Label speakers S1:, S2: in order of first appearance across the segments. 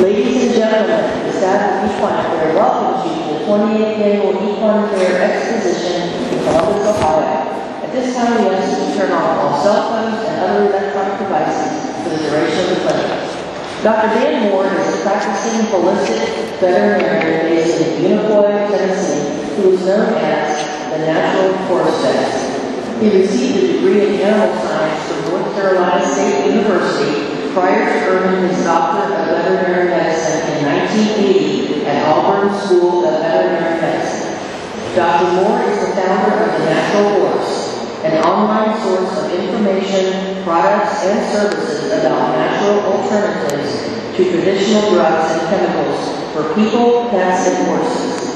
S1: Ladies and gentlemen, the staff of Equine Affaire welcomes you to the 28th Annual Equine Affaire Exposition in Columbus, Ohio. At this time, we ask you to turn off all cell phones and other electronic devices for the duration of the clinic. Dr. Dan Moore is a practicing holistic veterinarian based in Unicoi, Tennessee, who is known as the Natural Horse Vet. He received a degree in animal science from North Carolina State University prior to earning his Doctor of Veterinary Medicine in 1980 at Auburn School of Veterinary Medicine. Dr. Moore is the founder of The Natural Horse, an online source of information, products, and services about natural alternatives to traditional drugs and chemicals for people, pets, and horses.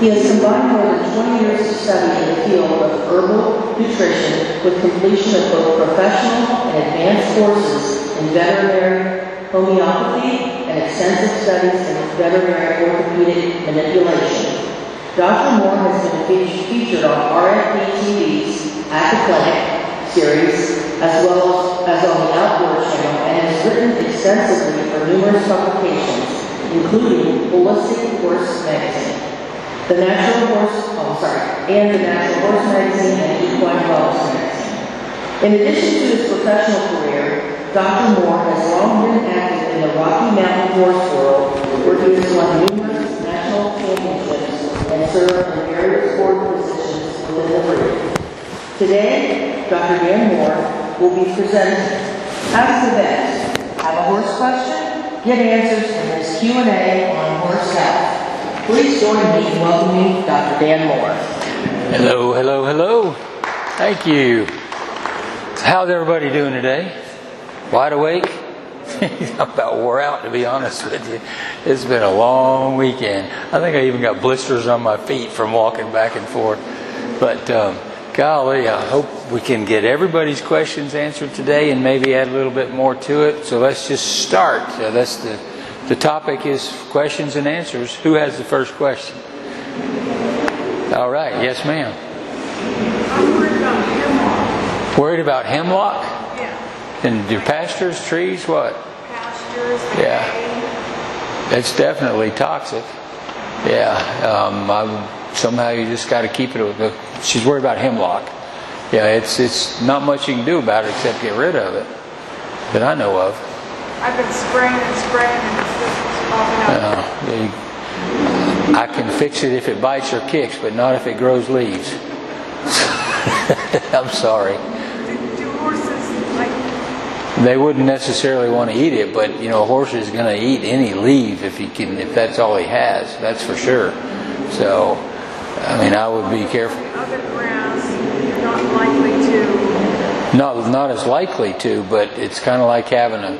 S1: He has combined more than 20 years of study in the field of herbal nutrition with completion of both professional and advanced courses in veterinary homeopathy and extensive studies in veterinary orthopedic manipulation. Dr. Moore has been fe- featured on RFD TV's At the Clinic series as well as on the Outdoor Channel and has written extensively for numerous publications, including Holistic Horse Magazine. The National Horse, oh, sorry, and the National Horse Magazine and Equine Wellness Magazine. In addition to his professional career, Dr. Moore has long been active in the Rocky Mountain horse world, where he has won numerous national championships and served in various board positions within the breed. Today, Dr. Dan Moore will be presenting Ask the Vet. Have a horse question? Get answers in this Q&A on Horse Health. Please join me in welcoming Dr. Dan Moore.
S2: Hello, hello, hello. Thank you. How's everybody doing today? Wide awake? I'm about wore out, to be honest with you. It's been a long weekend. I think I even got blisters on my feet from walking back and forth. But um, golly, I hope we can get everybody's questions answered today and maybe add a little bit more to it. So let's just start. So that's the the topic is questions and answers. Who has the first question? All right, yes, ma'am.
S3: I'm worried about hemlock.
S2: Worried about hemlock?
S3: Yeah.
S2: And your pastures, trees, what?
S3: Pastures,
S2: Yeah.
S3: hay.
S2: That's definitely toxic. Yeah. Um, I, somehow you just got to keep it. She's worried about hemlock. Yeah, it's it's not much you can do about it except get rid of it that I know of.
S3: I've been spraying and spraying and it's just popping out.
S2: Uh, I can fix it if it bites or kicks, but not if it grows leaves. I'm sorry.
S3: Do, do horses like,
S2: They wouldn't necessarily want to eat it, but you know, a horse is going to eat any leaf if he can, if that's all he has. That's for sure. So, I mean, I would be careful.
S3: other grass, you're not likely to.
S2: Not not as likely to, but it's kind of like having a,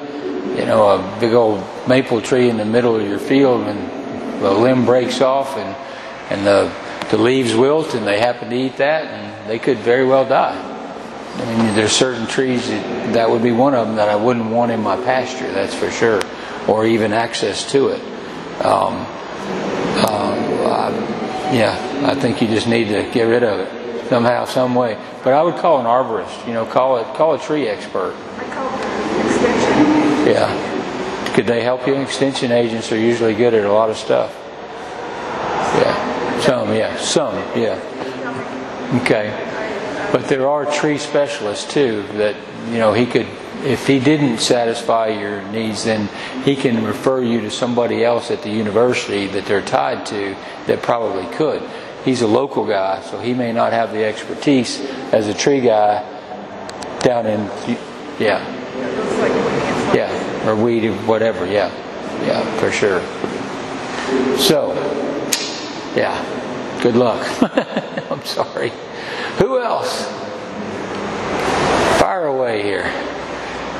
S2: you know, a big old maple tree in the middle of your field and the limb breaks off and and the the leaves wilt and they happen to eat that and they could very well die. I mean, there's certain trees that, that would be one of them that I wouldn't want in my pasture. That's for sure, or even access to it. Um, um, I- yeah, I think you just need to get rid of it somehow, some way. But I would call an arborist. You know, call it call a tree expert.
S3: I call them extension.
S2: Yeah. Could they help you? Extension agents are usually good at a lot of stuff. Yeah. Some, yeah. Some, yeah. Okay. But there are tree specialists too that, you know, he could, if he didn't satisfy your needs, then he can refer you to somebody else at the university that they're tied to that probably could. He's a local guy, so he may not have the expertise as a tree guy down in, yeah.
S3: It looks like putting in some-
S2: Yeah, or weed, whatever. Yeah, yeah, for sure. So, yeah, good luck. I'm sorry. Who else? Fire away here.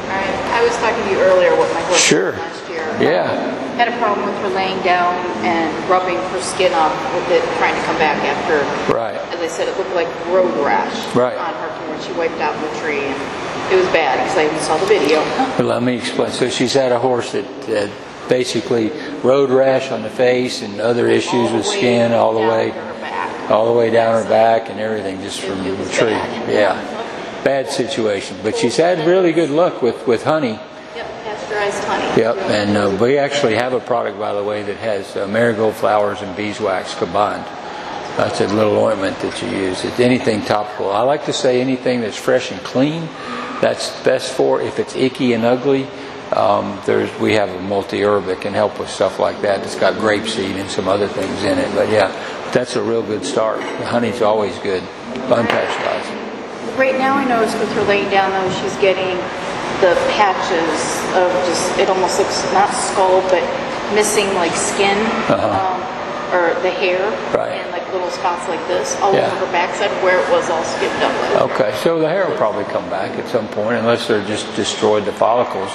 S4: Alright, I was talking to you earlier what my horse
S2: Sure.
S4: last year.
S2: Yeah.
S4: Had a problem with her laying down and rubbing her skin off with it, trying to come back after.
S2: Right.
S4: As I said, it looked like road rash
S2: Right.
S4: on her from when she wiped out the tree, and it was bad because I even saw the video.
S2: Well, let me explain. So she's had a horse that, that basically road rash on the face and other issues with skin all the way,
S4: to her back.
S2: all the way down her back and everything just from the tree. Yeah, bad situation. But she's had really good luck with with honey.
S4: Yep, pasteurized pasteurized honey.
S2: Yep, and uh, we actually have a product, by the way, that has uh, marigold flowers and beeswax combined. That's a little ointment that you use. It's anything topical. I like to say anything that's fresh and clean. That's best for. If it's icky and ugly, um, there's we have a multi-herb that can help with stuff like that. It's got grapeseed and some other things in it. But yeah, that's a real good start. The honey's always good, unpasteurized.
S4: Right now, I notice with her laying down though, she's getting the patches of just, it almost looks not skull, but missing like skin, um, or the hair.
S2: Right.
S4: And like little spots like this all
S2: Yeah.
S4: over her backside where it was all skipped up with.
S2: Okay, so the hair will probably come back at some point, unless they're just destroyed the follicles.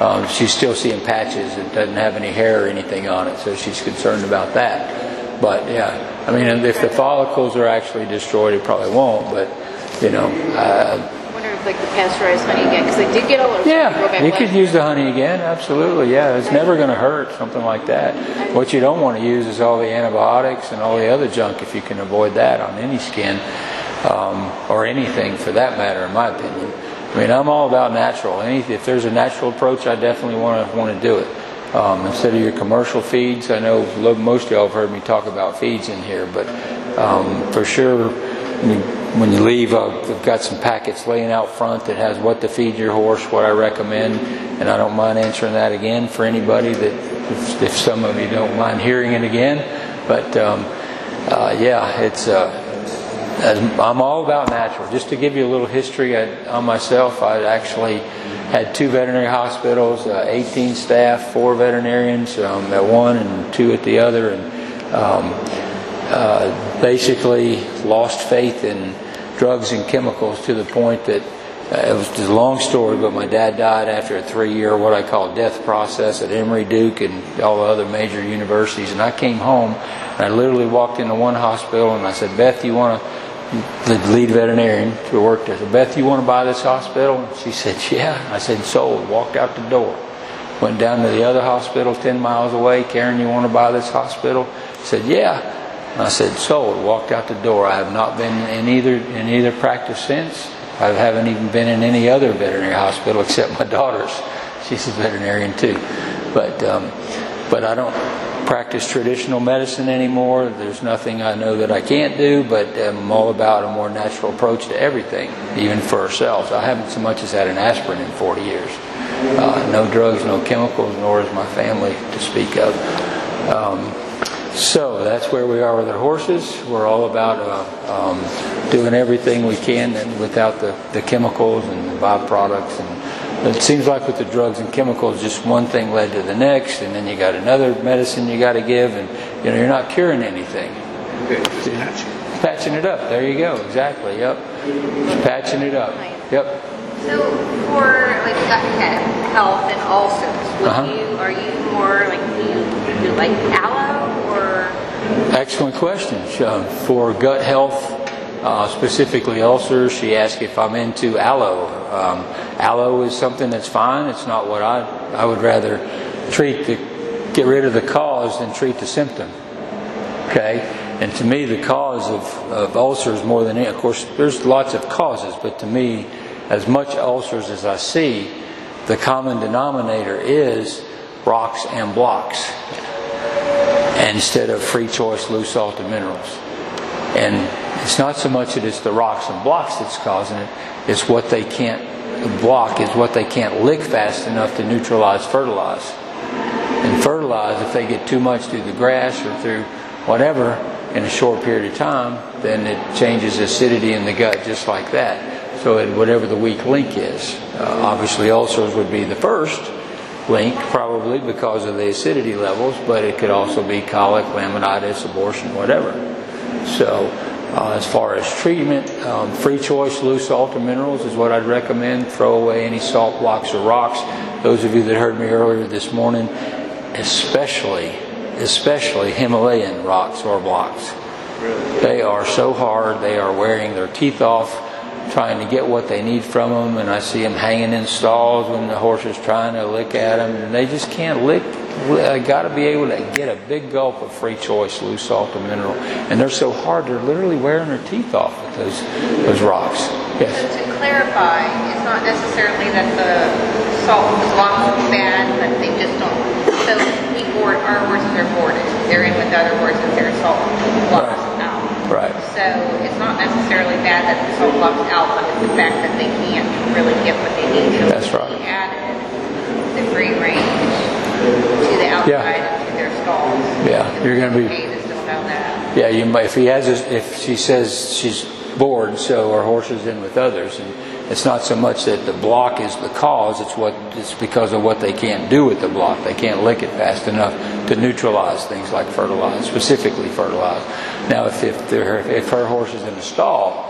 S2: Um, she's still seeing patches and doesn't have any hair or anything on it, so she's concerned about that. But yeah, I mean, if the follicles are actually destroyed, it probably won't. But you know, uh,
S4: I wonder if like the pasteurized honey again, because they did get a little.
S2: yeah, you could use the honey again. Absolutely, yeah, it's never going to hurt something like that. What you don't want to use is all the antibiotics and all the other junk if you can avoid that on any skin um, or anything for that matter, in my opinion. I mean, I'm all about natural. Any, if there's a natural approach, I definitely want to want to do it. Um, instead of your commercial feeds, I know most of y'all have heard me talk about feeds in here, but um, for sure, when you, when you leave, uh, I've got some packets laying out front that has what to feed your horse, what I recommend, and I don't mind answering that again for anybody that, if, if some of you don't mind hearing it again. But um, uh, yeah, it's. Uh, I'm all about natural. Just to give you a little history I, on myself, I actually had two veterinary hospitals, uh, 18 staff, four veterinarians um, at one and two at the other, and um, uh, basically lost faith in drugs and chemicals to the point that uh, it was just a long story, but my dad died after a three-year what I call death process at Emory, Duke, and all the other major universities. And I came home, and I literally walked into one hospital, and I said, "Beth, you want to?" The lead veterinarian who worked there said, "Beth, you want to buy this hospital?" And she said, "Yeah." I said, "Sold." Walked out the door. Went down to the other hospital 10 miles away. Karen, you want to buy this hospital? Said, "Yeah." I said, "Sold." Walked out the door. I have not been in either in either practice since. I haven't even been in any other veterinary hospital except my daughter's. She's a veterinarian too. But um, but I don't practice traditional medicine anymore. There's nothing I know that I can't do, but I'm all about a more natural approach to everything, even for ourselves. I haven't so much as had an aspirin in 40 years. Uh, no drugs, no chemicals, nor is my family to speak of. Um, so that's where we are with our horses. We're all about uh, um, doing everything we can and without the, the chemicals and the byproducts. And it seems like with the drugs and chemicals, just one thing led to the next, and then you got another medicine you got to give, and you know you're not curing anything. Patching patching it up. There you go. Exactly. Yep. Just patching it up. Yep.
S5: So for like gut he- health and ulcers, would
S2: Uh-huh.
S5: you are you more like do you, you like aloe or
S2: Excellent question. Um, For gut health, uh, specifically ulcers, she asked if I'm into aloe. Um, aloe is something that's fine. It's not what I I would rather treat the get rid of the cause than treat the symptom. Okay, and to me, the cause of, of ulcers more than any, of course, there's lots of causes, but to me, as much ulcers as I see, the common denominator is rocks and blocks instead of free choice loose salt and minerals. And it's not so much that it's the rocks and blocks that's causing it, it's what they can't block, is what they can't lick fast enough to neutralize fertilize. And fertilize, if they get too much through the grass or through whatever in a short period of time, then it changes acidity in the gut just like that. So whatever the weak link is. Uh, obviously ulcers would be the first link probably because of the acidity levels, but it could also be colic, laminitis, abortion, whatever. So, uh, as far as treatment, um, free choice loose salt and minerals is what I'd recommend. Throw away any salt blocks or rocks. Those of you that heard me earlier this morning, especially, especially Himalayan rocks or blocks. They are so hard, they are wearing their teeth off trying to get what they need from them, and I see them hanging in stalls when the horse is trying to lick at them, and they just can't lick. I got to be able to get a big gulp of free choice loose salt and mineral, and they're so hard they're literally wearing their teeth off with those those rocks.
S5: so to clarify, it's not necessarily that the salt blocks is bad, but they just don't. So we board, our horses are boarded. They're in with other horses, their salt out.
S2: Right.
S5: So it's not necessarily bad that the salt blocks out, but it's the fact that they can't really get what they need. So
S2: That's right.
S5: Added the free range to the outside and to their stalls.
S2: Yeah, you're gonna be-
S5: Okay, they still have that.
S2: Yeah, you might, if he has, a- if she says she's bored, so her horse is in with others, and it's not so much that the block is the cause, it's what, it's because of what they can't do with the block. They can't lick it fast enough to neutralize things like fertilize, specifically fertilize. Now, if, if, if her horse is in a stall,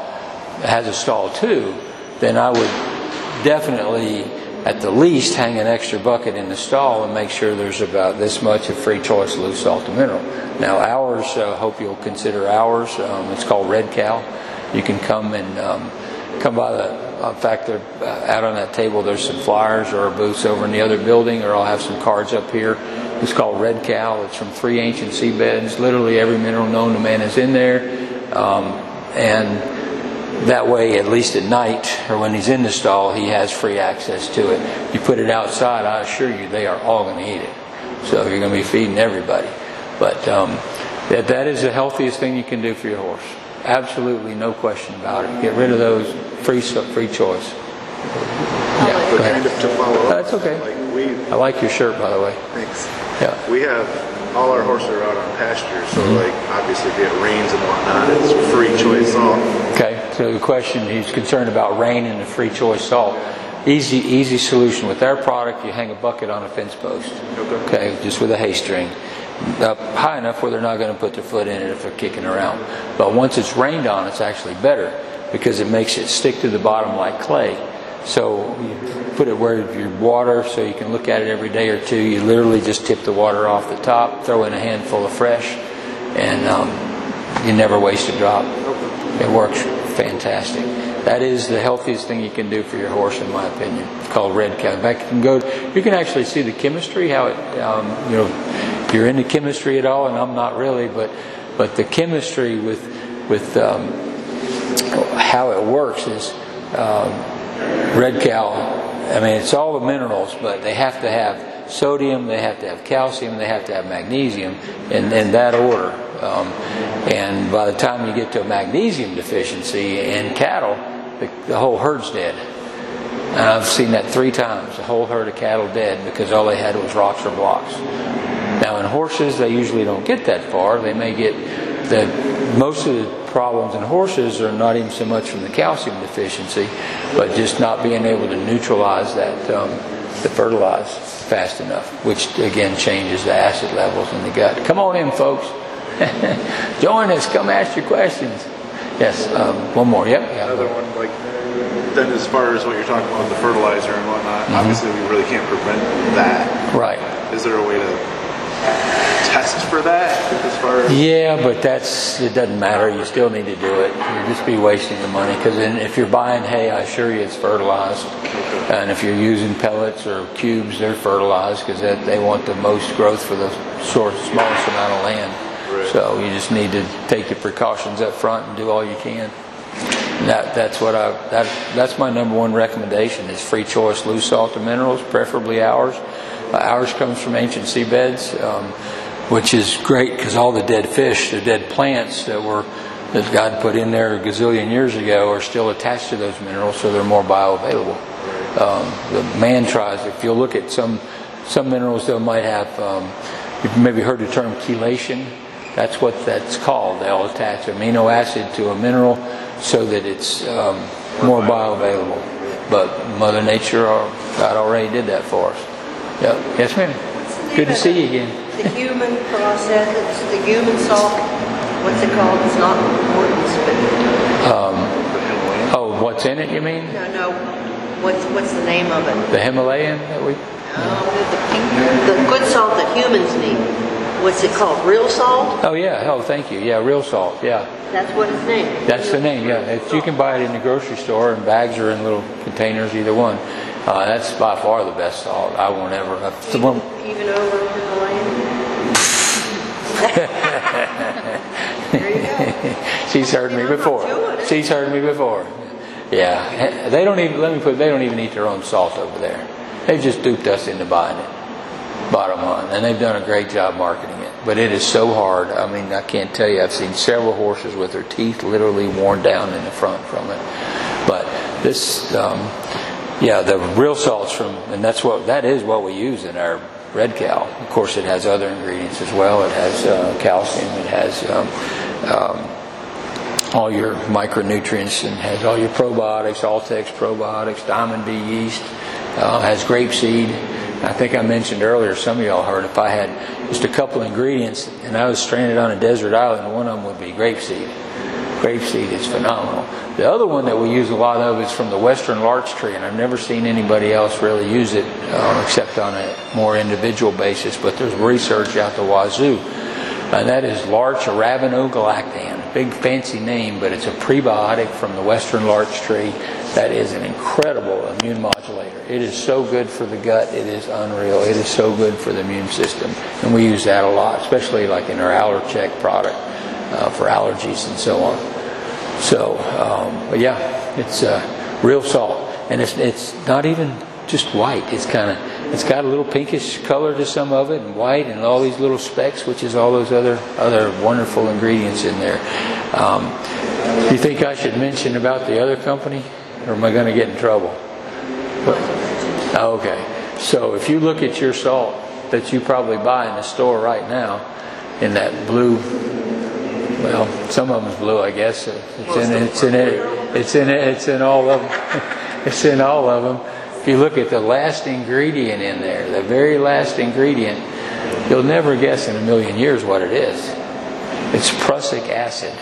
S2: has a stall too, then I would definitely, at the least, hang an extra bucket in the stall and make sure there's about this much of free choice loose salt and mineral. Now, ours, uh, hope you'll consider ours. Um, it's called Red Cow. You can come and um, come by the. In fact, they're, uh, out on that table. There's some flyers or booths over in the other building, or I'll have some cards up here. It's called Red Cow. It's from three ancient seabeds. Literally every mineral known to man is in there, um, and that way, at least at night or when he's in the stall, he has free access to it. You put it outside, I assure you, they are all going to eat it. So you're going to be feeding everybody. But um, that, that is the healthiest thing you can do for your horse. Absolutely, no question about it. Get rid of those free free choice. Yeah, go
S6: But kind of to follow up.
S2: That's okay.
S6: Like we,
S2: I like your shirt, by the way.
S6: thanks.
S2: Yeah.
S6: We have, all our horses are out on pasture, so
S2: Mm-hmm.
S6: like, obviously if it rains and whatnot, it's free choice salt.
S2: Okay, so the question, he's concerned about rain and the free choice salt. Easy, easy solution. With our product, you hang a bucket on a fence post.
S6: Okay.
S2: Okay, just with a hay string. Up high enough where they're not going to put their foot in it if they're kicking around. But once it's rained on, it's actually better because it makes it stick to the bottom like clay. So you put it where your water, so you can look at it every day or two. You literally just tip the water off the top, throw in a handful of fresh, and um, you never waste a drop. It works fantastic. That is the healthiest thing you can do for your horse, in my opinion. It's called red cow. In fact, you can go. You can actually see the chemistry, how it. Um, you know, if you're into chemistry at all, and I'm not really, but but the chemistry with with um, how it works is um, red cow. I mean, it's all the minerals, but they have to have sodium, they have to have calcium, they have to have magnesium in, in that order. Um, and by the time you get to a magnesium deficiency in cattle, the, the whole herd's dead. And I've seen that three times. The whole herd of cattle dead because all they had was rocks or blocks. Now in horses, they usually don't get that far. They may get the most of the problems in horses are not even so much from the calcium deficiency, but just not being able to neutralize that um, the fertilize fast enough, which again changes the acid levels in the gut. Come on in, folks. Join us. Come ask your questions. Yes, um, one more. Yep. yeah.
S6: Another one, like, then as far as what you're talking about, the fertilizer and whatnot,
S2: Mm-hmm.
S6: obviously we really can't prevent that.
S2: Right.
S6: Is there a way to for that as far as?
S2: Yeah, but that's it doesn't matter. You still need to do it. You just be wasting the money because if you're buying hay, I assure you it's fertilized. And if you're using pellets or cubes, they're fertilized because they want the most growth for the short, smallest amount of land.
S6: Right.
S2: So you just need to take your precautions up front and do all you can. And That, that's what I that that's my number one recommendation is free choice loose salt and minerals, preferably ours. Uh, ours comes from ancient seabeds, um, which is great because all the dead fish, the dead plants that were that God put in there a gazillion years ago are still attached to those minerals, so they're more bioavailable. Um, the man tries. If you'll look at some some minerals, they might have. Um, you've maybe heard the term chelation. That's what that's called. They'll attach amino acid to a mineral so that it's um, more bioavailable. But Mother Nature, or God already did that for us. Yep. Yes, ma'am. Good to see you again.
S7: The human process, it's the human salt, what's it called? It's not importance, but,
S2: Oh, what's in it? You mean
S7: no, no, what's, what's the name of it?
S2: the Himalayan that we?
S7: The the good salt that humans need. What's it called? Real salt?
S2: Oh yeah. Oh, thank you. Yeah, real salt. Yeah.
S7: That's what it's named.
S2: That's the name, yeah. It's, you can buy it in the grocery store in bags or in little containers, either one. Uh, that's by far the best salt. I won't ever. The one,
S7: Even over Himalayan? There you go.
S2: she's heard me before. She's heard me before. Yeah, they don't even. Let me put. They don't even eat their own salt over there. They've just duped us into buying it, bottom line. And they've done a great job marketing it. But it is so hard. I mean, I can't tell you. I've seen several horses with their teeth literally worn down in the front from it. But this, um, yeah, the real salts from, and that's what, that is what we use in our red cow. Of course, it has other ingredients as well. It has uh, calcium. It has um, um, all your micronutrients and has all your probiotics, Altex probiotics, Diamond V yeast, uh, has grapeseed. I think I mentioned earlier, some of y'all heard if I had just a couple ingredients and I was stranded on a desert island, one of them would be grapeseed. Grapeseed is phenomenal. The other one that we use a lot of is from the western larch tree, and I've never seen anybody else really use it uh, except on a more individual basis. But there's research out the wazoo, and that is larch arabinogalactan. Big fancy name, but it's a prebiotic from the western larch tree that is an incredible immune modulator. It is so good for the gut, it is unreal. It is so good for the immune system, and we use that a lot, especially like in our Allercheck product uh, for allergies and so on. So, um, but yeah, it's uh, real salt, and it's it's not even just white. It's kind of it's got a little pinkish color to some of it, and white, and all these little specks, which is all those other other wonderful ingredients in there. Um, do you think I should mention about the other company, or am I going to get in trouble? Okay, so if you look at your salt that you probably buy in the store right now, in that blue well, some of them's blue, I guess. It's in, it's in it. It's in it. It's in all of them. It's in all of them. If you look at the last ingredient in there, the very last ingredient, you'll never guess in a million years what it is. It's prussic acid.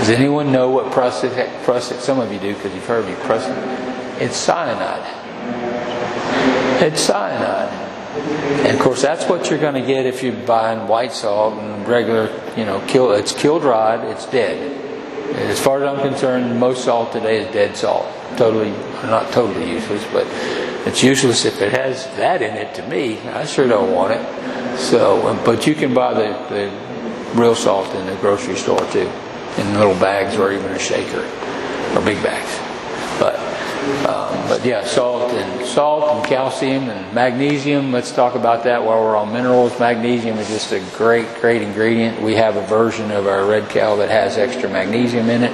S2: Does anyone know what prussic? Prussic. Some of you do because you've heard me. Prussic. It's cyanide. It's cyanide. And of course, that's what you're going to get if you're buying white salt and regular, you know, kill. It's killed dried. It's dead. As far as I'm concerned, most salt today is dead salt. Totally, not totally useless, but it's useless if it has that in it. To me, I sure don't want it. So, but you can buy the, the real salt in the grocery store too, in little bags or even a shaker or big bags. But um, but yeah, salt and salt and calcium and magnesium. Let's talk about that while we're on minerals. Magnesium is just a great, great ingredient. We have a version of our red cow that has extra magnesium in it.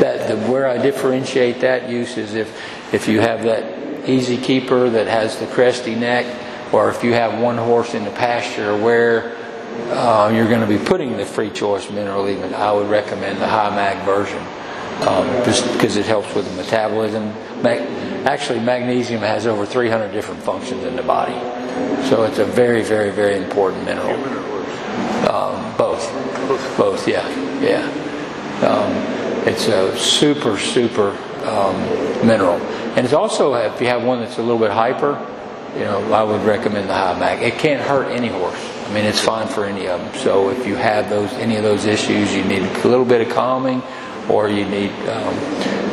S2: That the, where I differentiate that use is if if you have that easy keeper that has the cresty neck, or if you have one horse in the pasture where uh, you're going to be putting the free choice mineral, even I would recommend the high mag version um, just because it helps with the metabolism. Actually, magnesium has over 300 different functions in the body, so it's a very, very, very important mineral. Um, both, both, yeah, yeah. Um, it's a super, super um, mineral, and it's also if you have one that's a little bit hyper, you know, I would recommend the high mag. It can't hurt any horse. I mean, it's fine for any of them. So if you have those any of those issues, you need a little bit of calming or you need, um,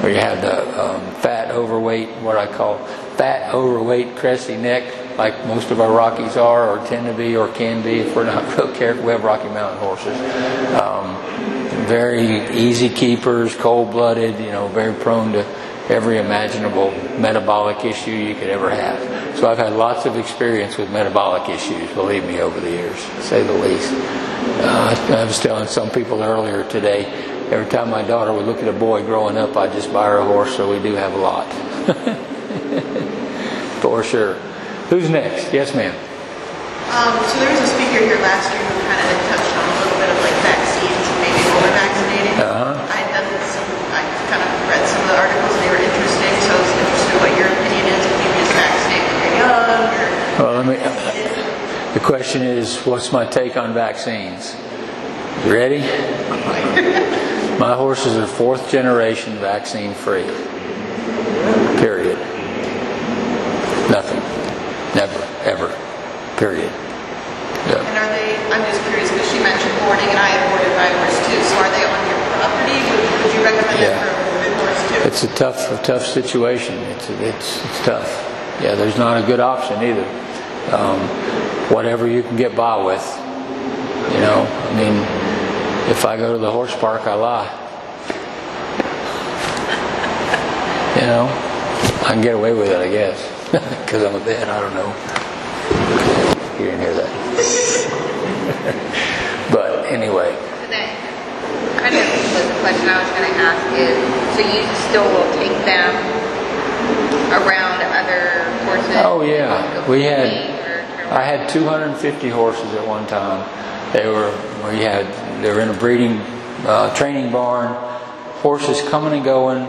S2: or you have the um, fat, overweight, what I call fat, overweight, cresty neck, like most of our Rockies are, or tend to be, or can be, if we're not real careful. We have Rocky Mountain horses. Um, very easy keepers, cold-blooded, you know, very prone to every imaginable metabolic issue you could ever have. So I've had lots of experience with metabolic issues, believe me, over the years, say the least. Uh, I was telling some people earlier today, every time my daughter would look at a boy growing up, I'd just buy her a horse, so we do have a lot. For sure. Who's next? Yes, ma'am.
S8: Um, so there was a speaker here last year who kind of touched on a little bit of like vaccines, maybe over vaccinating.
S2: Uh-huh.
S8: I done some, I kind of read some of the articles and they were interesting, so I was interested in what your opinion is, if you just vaccinate when you're young or.
S2: Well, let me. The question is, what's my take on vaccines? You ready? my horses are fourth generation vaccine free. Period. Nothing. Never. Ever. Period. Yeah.
S8: And are they, I'm just curious, because she mentioned boarding and I have boarded my horse too, so are they on your property? Would, would you recommend it
S2: Yeah.
S8: for a horse too?
S2: It's a tough, a tough situation. It's, it's, it's tough. Yeah, there's not a good option either. Um, whatever you can get by with, you know. I mean, if I go to the horse park, I lie. You know, I can get away with it, I guess. because I'm a vet. I don't know. You didn't hear that. but anyway,
S5: kind of was the question I was gonna ask is, so you still will take them around other horses?
S2: Oh, yeah. We had-
S5: feeding or turn-
S2: I had 250 horses at one time. They were we had they were in a breeding uh, training barn. Horses coming and going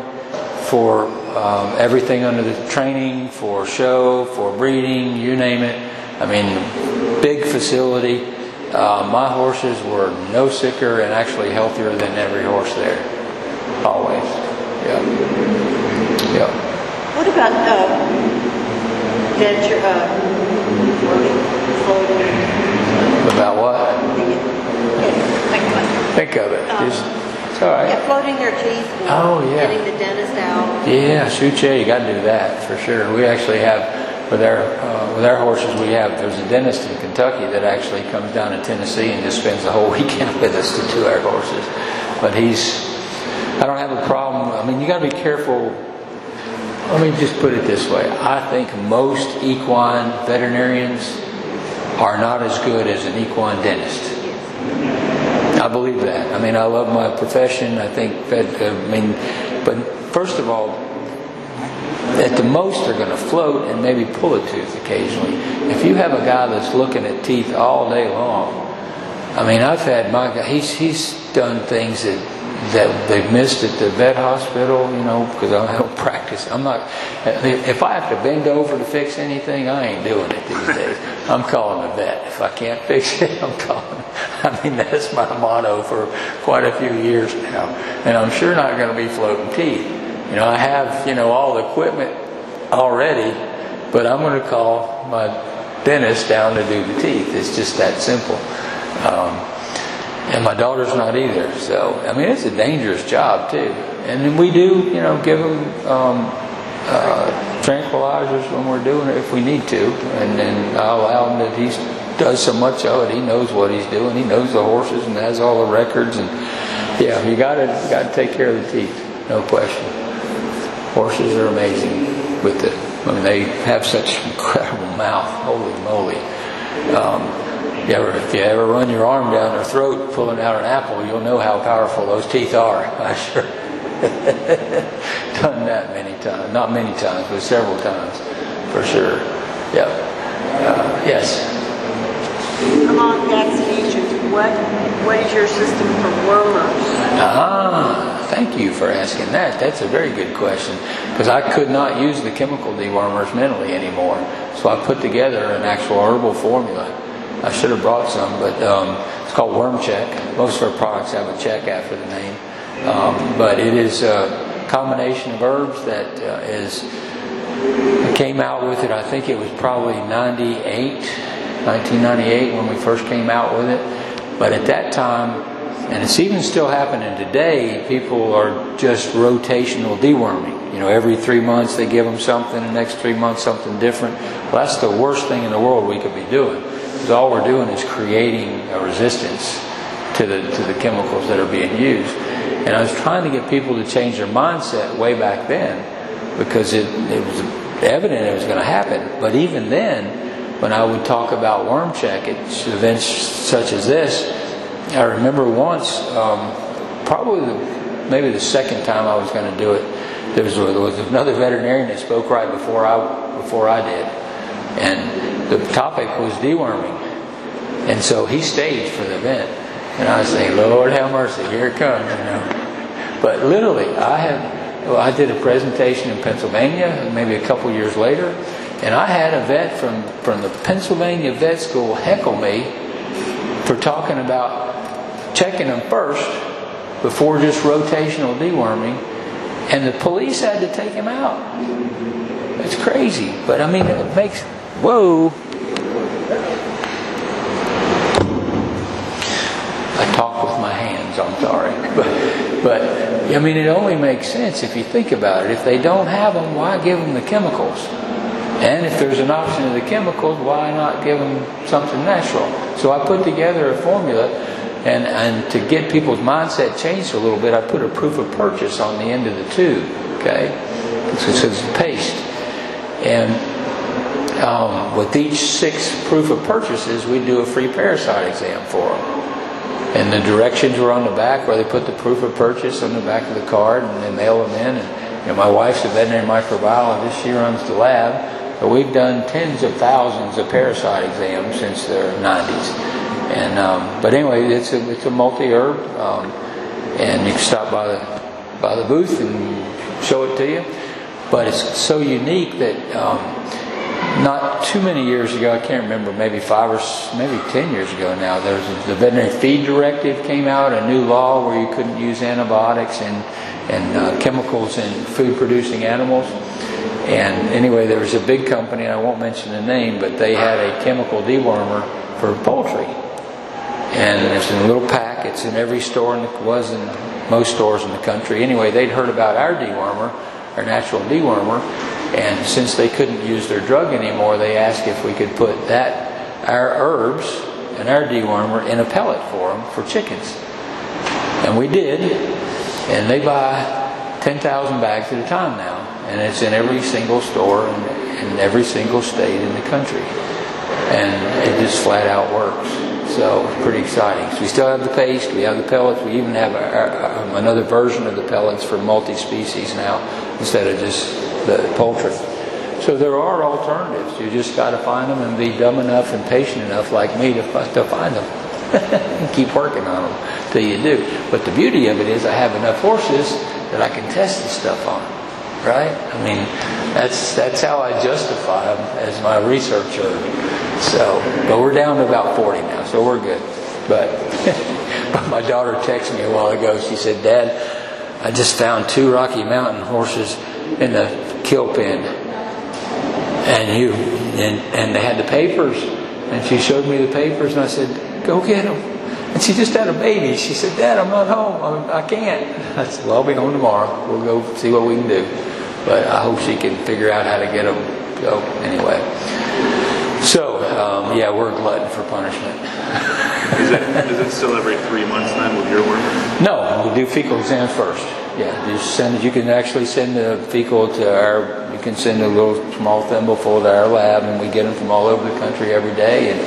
S2: for um, everything under the training, for show, for breeding, you name it. I mean, big facility. Uh, my horses were no sicker and actually healthier than every horse there. Always. Yeah. Yeah.
S7: What about, uh, venture, uh, floating,
S2: About what?
S7: Think about it.
S2: Think of it. Just, it's all right.
S7: Yeah, floating their teeth
S2: Oh, yeah.
S7: getting the dentist out.
S2: Yeah, shoot yeah, you got to do that for sure. We actually have with our uh, with our horses. We have there's a dentist in Kentucky that actually comes down to Tennessee and just spends the whole weekend with us to do our horses. But he's I don't have a problem. I mean, you got to be careful. Let me just put it this way. I think most equine veterinarians are not as good as an equine dentist. I believe that. I mean, I love my profession. I think that, uh, I mean, but first of all, at the most they're going to float and maybe pull a tooth occasionally. If you have a guy that's looking at teeth all day long, I mean, I've had my guy, he's, he's done things that, that they've missed at the vet hospital, you know, because I don't practice. I'm not, if I have to bend over to fix anything, I ain't doing it these days. I'm calling the vet. If I can't fix it, I'm calling. I mean, that's my motto for quite a few years now. And I'm sure not going to be floating teeth. You know, I have, you know, all the equipment already, but I'm going to call my dentist down to do the teeth. It's just that simple. Um, and my daughter's not either. So, I mean, it's a dangerous job too. And then we do, you know, give them um, uh, tranquilizers when we're doing it if we need to. And then I allow him that he does so much of it. He knows what he's doing. He knows the horses and has all the records. And yeah, you got to got to take care of the teeth, no question. Horses are amazing with it. I mean, they have such incredible mouth. Holy moly! Um, you ever, if you ever run your arm down their throat pulling out an apple, you'll know how powerful those teeth are. I sure done that many times. Not many times, but several times, for sure. Yep. Uh, yes.
S3: Among vaccinations, what, what is your system for wormers?
S2: Ah, thank you for asking that. That's a very good question because I could not use the chemical dewormers mentally anymore. So I put together an actual herbal formula. I should have brought some, but um, it's called Worm Check. Most of our products have a check after the name, um, but it is a combination of herbs that uh, is came out with it. I think it was probably 98, 1998 when we first came out with it. But at that time, and it's even still happening today, people are just rotational deworming. You know, every three months they give them something, the next three months something different. Well, that's the worst thing in the world we could be doing. Because all we're doing is creating a resistance to the, to the chemicals that are being used. And I was trying to get people to change their mindset way back then because it, it was evident it was going to happen. But even then, when I would talk about worm check at events such as this, I remember once, um, probably the, maybe the second time I was going to do it, there was, there was another veterinarian that spoke right before I before I did, and the topic was deworming, and so he stayed for the event, and I was saying, Lord have mercy, here it comes, you know. But literally, I had well, I did a presentation in Pennsylvania, maybe a couple years later, and I had a vet from from the Pennsylvania Vet School heckle me for talking about checking them first before just rotational deworming, and the police had to take him out. It's crazy, but I mean, it makes whoa. I talk with my hands. I'm sorry, but but I mean, it only makes sense if you think about it. If they don't have them, why give them the chemicals? And if there's an option of the chemicals, why not give them something natural? So I put together a formula, and, and to get people's mindset changed a little bit, I put a proof of purchase on the end of the tube. Okay, so it's paste, and um, with each six proof of purchases, we do a free parasite exam for them. And the directions were on the back where they put the proof of purchase on the back of the card and they mail them in. And you know, my wife's a veterinary microbiologist. She runs the lab. But we've done tens of thousands of parasite exams since the 90s. And, um, but anyway, it's a, it's a multi-herb. Um, and you can stop by the, by the booth and show it to you. But it's so unique that um, not too many years ago, I can't remember, maybe five or maybe ten years ago now, there was the veterinary feed directive came out, a new law where you couldn't use antibiotics and and uh, chemicals in food producing animals. And anyway, there was a big company, I won't mention the name, but they had a chemical dewormer for poultry. And it's in little pack. It's in every store, and it was in most stores in the country. Anyway, they'd heard about our dewormer, our natural dewormer, and since they couldn't use their drug anymore, they asked if we could put that, our herbs and our dewormer in a pellet for them for chickens. And we did, and they buy 10,000 bags at a time now. And it's in every single store in, in every single state in the country. And it just flat out works. So it's pretty exciting. So we still have the paste, we have the pellets, we even have another version of the pellets for multi-species now instead of just the poultry. So there are alternatives. You just got to find them and be dumb enough and patient enough like me to, to find them. and keep working on them till you do. But the beauty of it is I have enough horses that I can test the stuff on. Right? I mean, that's that's how I justify them as my researcher. So, but we're down to about 40 now, so we're good. But, but my daughter texted me a while ago. She said, "Dad, I just found two Rocky Mountain horses in the kill pen, and you and and they had the papers." And she showed me the papers, and I said, "Go get them." And she just had a baby. She said, "Dad, I'm not home. I'm, I can't." I said, "Well, I'll be home tomorrow. We'll go see what we can do." But I hope she can figure out how to get them. So anyway, so yeah, we're a glutton for punishment.
S6: Is it, is it still every three months then with your worm?
S2: No, we do fecal exams first. Yeah, you send. You can actually send the fecal to our. You can send a little small thimbleful to our lab, and we get them from all over the country every day, and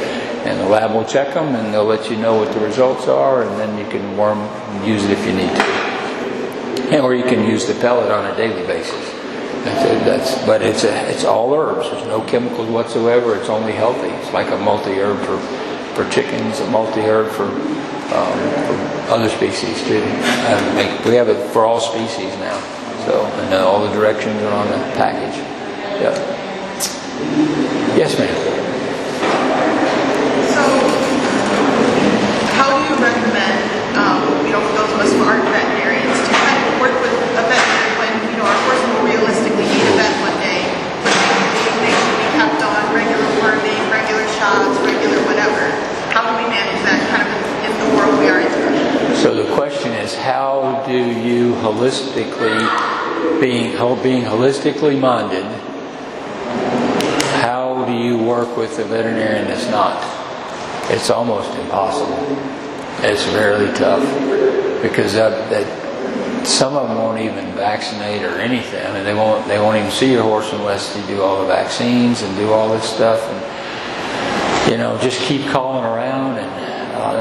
S2: and the lab will check them, and they'll let you know what the results are, and then you can worm use it if you need to, and or you can use the pellet on a daily basis. It, that's but it's a it's all herbs. There's no chemicals whatsoever. It's only healthy. It's like a multi herb for for chickens, a multi herb for, um, for other species too. Make- we have it for all species now. So and uh, all the directions are on the package. Yep. Yes, ma'am.
S8: So, how do you recommend, um, you know, for those of us who aren't veterinarians, to kind of work with a veterinarian when, you know, our horse will realistically need a vet one day, but they, they should be kept on regular worming, regular shots, regular whatever. How do we manage that kind of in the world we are in?
S2: So the question is, how do you holistically, being being holistically minded, how do you work with a veterinarian that's not? It's almost impossible. It's very tough because that, that some of them won't even vaccinate or anything. I mean, they won't they won't even see your horse unless you do all the vaccines and do all this stuff and you know just keep calling around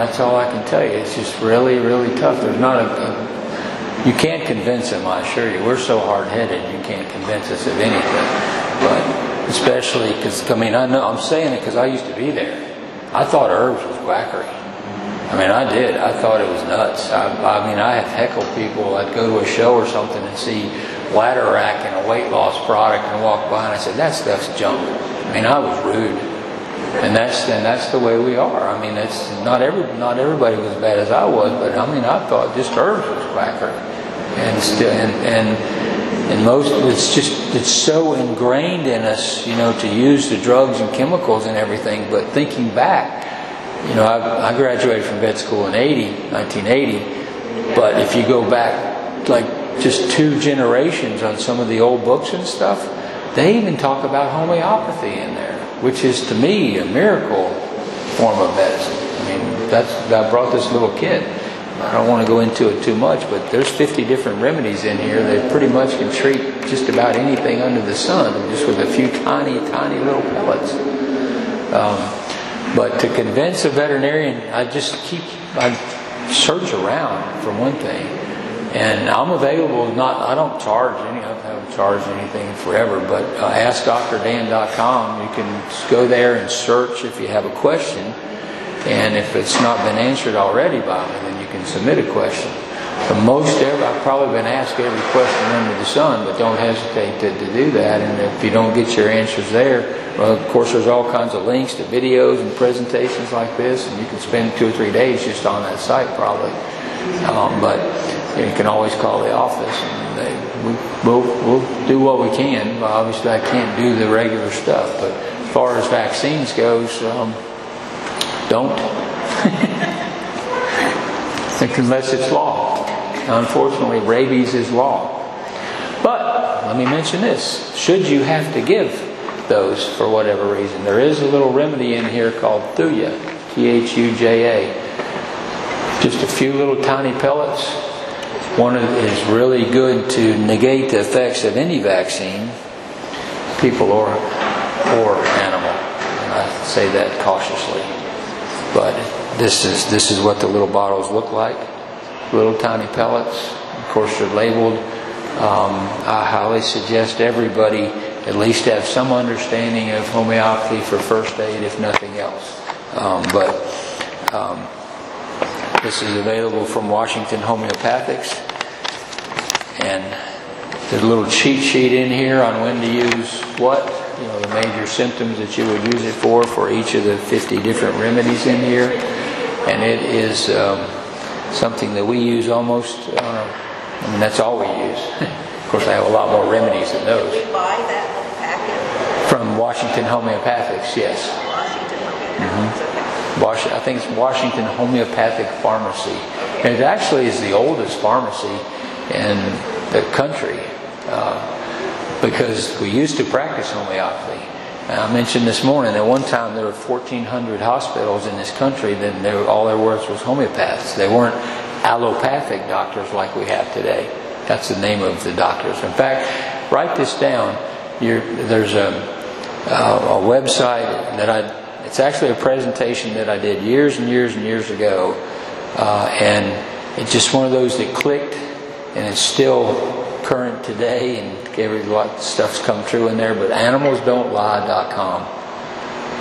S2: that's all I can tell you. It's just really really tough. There's not a, you can't convince them. I assure you, we're so hard headed. You can't convince us of anything. But especially because I mean I know I'm saying it because I used to be there. I thought herbs was quackery. I mean, I did. I thought it was nuts. I, I mean, I have heckled people. I'd go to a show or something and see ladder rack and a weight loss product and walk by and I said, that stuff's junk. I mean, I was rude. And that's and that's the way we are. I mean, it's not every not everybody was bad as I was, but I mean, I thought just herbs was quackery, and still and and and most it's just it's so ingrained in us, you know, to use the drugs and chemicals and everything. But thinking back, you know, I, I graduated from vet school in 80, 1980. But if you go back like just two generations on some of the old books and stuff, they even talk about homeopathy in there, which is to me a miracle form of medicine. I mean, that's I brought this little kid, I don't want to go into it too much, but there's 50 different remedies in here that pretty much can treat just about anything under the sun, just with a few tiny, tiny little pellets. Um, but to convince a veterinarian, I just keep, I search around for one thing. And I'm available, not, I don't charge any, I haven't charged anything forever, but uh, askdrdan.com, you can go there and search if you have a question. And if it's not been answered already by me, then you can submit a question. The most ever, I've probably been asked every question under the sun, but don't hesitate to, to do that. And if you don't get your answers there, well, of course, there's all kinds of links to videos and presentations like this, and you can spend two or three days just on that site probably. Um, but you, can always call the office, and they, we, we'll, we'll do what we can. Well, obviously, I can't do the regular stuff, but as far as vaccines goes, um, don't. Unless it's law. Unfortunately, rabies is law. But let me mention this: should you have to give those for whatever reason, there is a little remedy in here called Thuja, T-H-U-J-A. Just a few little tiny pellets. One is really good to negate the effects of any vaccine, people or or animal. And I say that cautiously. But this is this is what the little bottles look like. Little tiny pellets. Of course, they're labeled. Um, I highly suggest everybody at least have some understanding of homeopathy for first aid, if nothing else. Um, but um, this is available from Washington Homeopathics. And there's a little cheat sheet in here on when to use what, you know, the major symptoms that you would use it for, for each of the 50 different remedies in here. And it is um, something that we use almost, uh, I mean, that's all we use. of course, I have a lot more remedies than those.
S7: We buy that little packet
S2: From Washington Homeopathics, yes.
S7: Washington, okay.
S2: Wash, I think it's Washington Homeopathic Pharmacy. And it actually is the oldest pharmacy in the country uh, because we used to practice homeopathy. I mentioned this morning at one time there were 1,400 hospitals in this country, then all there was was homeopaths. They weren't allopathic doctors like we have today. That's the name of the doctors. In fact, write this down. You're, there's a, a, a website that I it's actually a presentation that I did years and years and years ago, uh, and it's just one of those that clicked, and it's still current today, and every lot of stuff's come true in there. But animalsdon'tlie.com,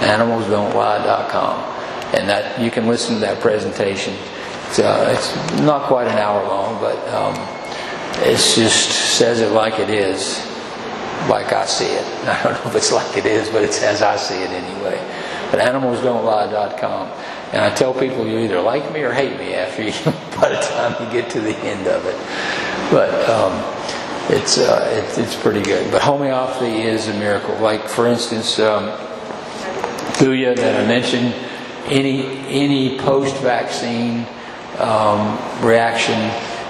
S2: animalsdon'tlie.com, and that you can listen to that presentation. It's, uh, it's not quite an hour long, but um, it just says it like it is, like I see it. I don't know if it's like it is, but it's as I see it anyway but animalsdon'tlie.com. And I tell people you either like me or hate me after you, by the time you get to the end of it. But um, it's, uh, it's it's pretty good. But homeopathy is a miracle. Like for instance, um, Thuja that I mentioned, any any post-vaccine um, reaction,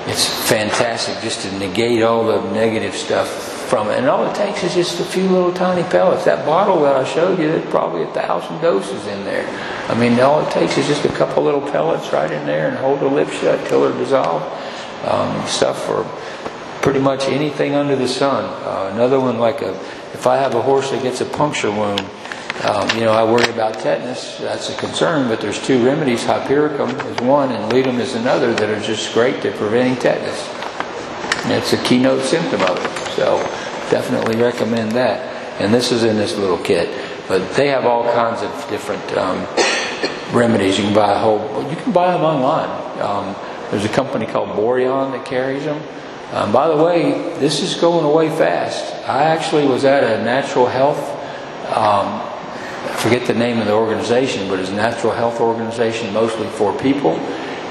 S2: it's fantastic just to negate all the negative stuff from it. And all it takes is just a few little tiny pellets. That bottle that I showed you, there's probably a thousand doses in there. I mean, all it takes is just a couple little pellets right in there and hold the lip shut till they're dissolved. Um, stuff for pretty much anything under the sun. Uh, another one, like a, if I have a horse that gets a puncture wound, um, you know, I worry about tetanus. That's a concern, but there's two remedies. Hypericum is one, and Ledum is another that are just great at preventing tetanus. And it's a keynote symptom of it. So definitely recommend that. And this is in this little kit. But they have all kinds of different um, remedies. You can buy a whole. You can buy them online. Um, there's a company called Boiron that carries them. Um, by the way, this is going away fast. I actually was at a natural health. Um, I forget the name of the organization, but it's a natural health organization mostly for people.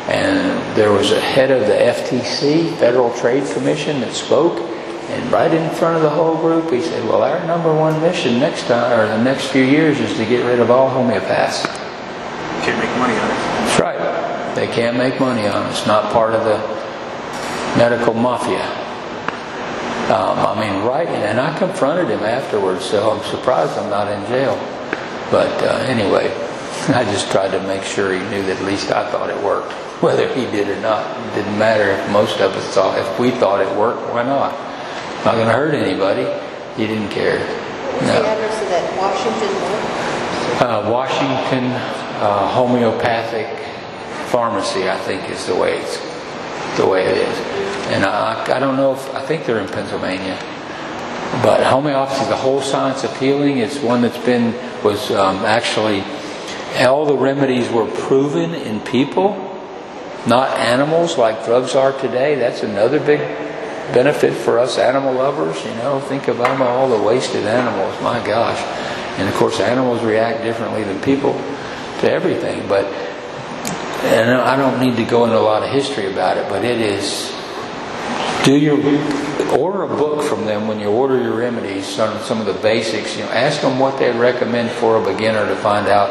S2: And there was a head of the FTC, Federal Trade Commission, that spoke. And right in front of the whole group, he said, Well, our number one mission next time, or the next few years, is to get rid of all homeopaths.
S6: Can't make money on it.
S2: That's right. They can't make money on it. It's not part of the medical mafia. Um, I mean, right, and I confronted him afterwards, so I'm surprised I'm not in jail. But uh, anyway, I just tried to make sure he knew that at least I thought it worked. Whether he did or not, it didn't matter if most of us thought, if we thought it worked, why not? Not gonna hurt anybody. He didn't care.
S7: What's the address of that Washington?
S2: Uh, Washington uh, Homeopathic Pharmacy, I think, is the way it's the way it is. And I, I don't know if I think they're in Pennsylvania. But homeopathy, the whole science of healing, it's one that's been was um, actually all the remedies were proven in people, not animals like drugs are today. That's another big benefit for us animal lovers. You know, think about all the wasted animals. My gosh, and of course, animals react differently than people to everything. But and I don't need to go into a lot of history about it, but it is do your order a book from them when you order your remedies some, some of the basics you know ask them what they recommend for a beginner to find out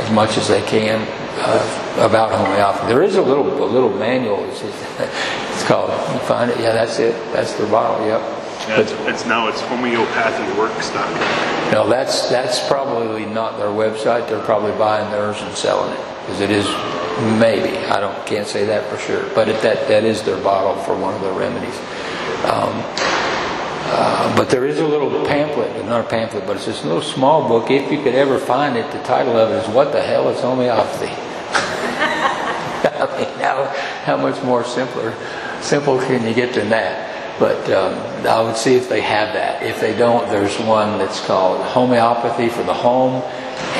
S2: as much as they can uh, about homeopathy there is a little a little manual it's called you find it yeah that's it that's the bottle yep
S6: Yeah, it's, it's now it's homeopathyworks.com.
S2: no that's that's probably not their website they're probably buying theirs and selling it because it is maybe I don't can't say that for sure but it, that that is their bottle for one of their remedies um, uh, but there is a little pamphlet, not a pamphlet, but it's just a little small book. If you could ever find it, the title of it is "What the Hell Is Homeopathy." How much more simpler, simple can you get than that? But um, I would see if they have that. If they don't, there's one that's called Homeopathy for the Home,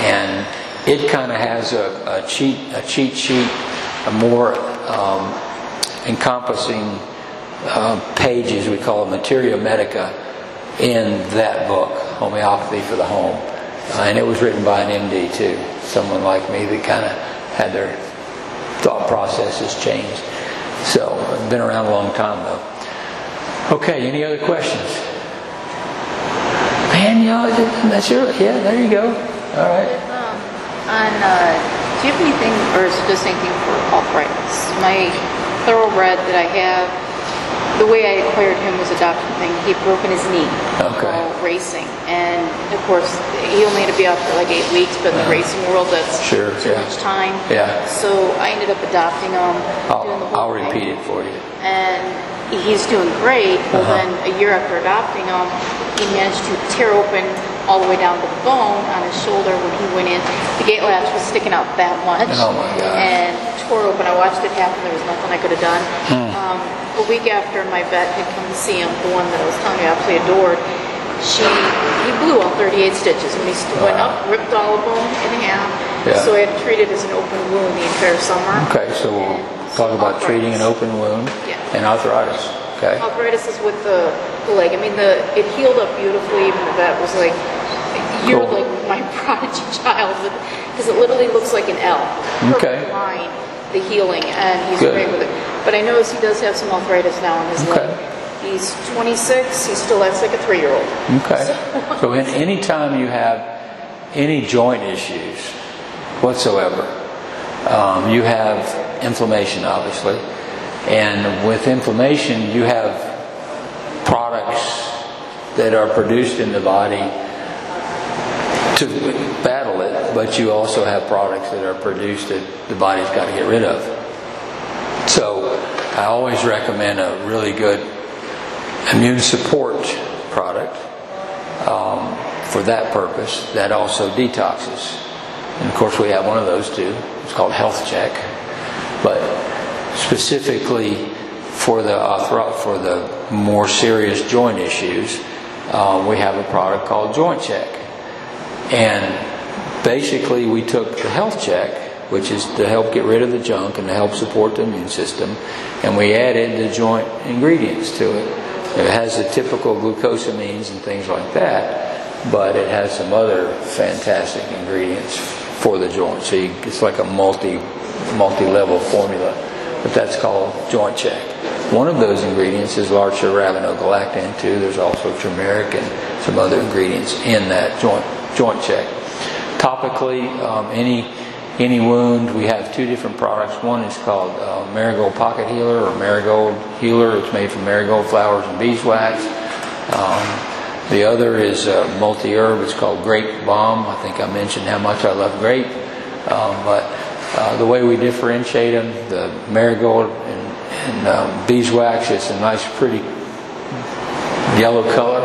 S2: and it kind of has a, a cheat a cheat sheet, a more um, encompassing uh, pages, we call it Materia Medica, in that book, Homeopathy for the Home. Uh, and it was written by an MD too, someone like me that kind of had their thought processes changed. So, I've been around a long time though. Okay, any other questions? Man, y'all, that's your, yeah, there you go. All right.
S4: Um, on, uh, do you have anything, or is it just anything for arthritis? My thoroughbred that I have, the way I acquired him was adopted thing. He had broken his knee
S2: Okay.
S4: while racing, and of course he only had to be out for like eight weeks. But in the racing world, that's
S2: Sure,
S4: too
S2: yeah.
S4: much time.
S2: Yeah.
S4: So I ended up adopting him.
S2: I'll,
S4: doing the whole
S2: I'll
S4: thing
S2: repeat it for you.
S4: and he's doing great. Well,
S2: Uh-huh.
S4: then a year after adopting him, he managed to tear open all the way down to the bone on his shoulder when he went in. The gate latch was sticking out that much.
S2: Oh, my.
S4: And tore open. I watched it happen. There was nothing I could have done.
S2: Hmm.
S4: Um, a week after my vet had come to see him, the one that I was telling you I absolutely adored, she he blew all 38 stitches and he went up, ripped all of them in half.
S2: Yeah.
S4: So I had to treat it as an open wound the entire summer.
S2: Okay, so we'll talk about treating an open wound
S4: Yeah.
S2: and arthritis. Okay.
S4: Arthritis is with the, the leg. I mean, the it healed up beautifully. Even the vet was like, "You're
S2: Cool.
S4: like my prodigy child," because it literally looks like an L.
S2: Okay.
S4: Line, the healing, and he's
S2: Good.
S4: great with it. But I notice he does have some arthritis now in his
S2: Okay.
S4: leg. He's 26. He still acts like a three-year-old.
S2: Okay. So in any time you have any joint issues whatsoever, um, you have inflammation, obviously, and with inflammation, you have products that are produced in the body to battle it, but you also have products that are produced that the body's got to get rid of. So I always recommend a really good immune support product um, for that purpose that also detoxes. And of course, we have one of those too. It's called Health Check. But specifically for the for the more serious joint issues, uh, we have a product called Joint Check. And basically, we took the Health Check, which is to help get rid of the junk and to help support the immune system, and we added the joint ingredients to it. It has the typical glucosamines and things like that, but it has some other fantastic ingredients for the joint. So you, it's like a multi multi-level formula, but that's called Joint Check. One of those ingredients is larch arabinogalactan too. There's also turmeric and some other ingredients in that joint joint check. Topically, um, any any wound, we have two different products. One is called uh, Marigold Pocket Healer or Marigold Healer. It's made from marigold flowers and beeswax. Um, the other is uh, multi-herb. It's called Grape Balm. I think I mentioned how much I love grape. Um, but uh, the way we differentiate them, the marigold and, and uh, beeswax, it's a nice, pretty yellow color,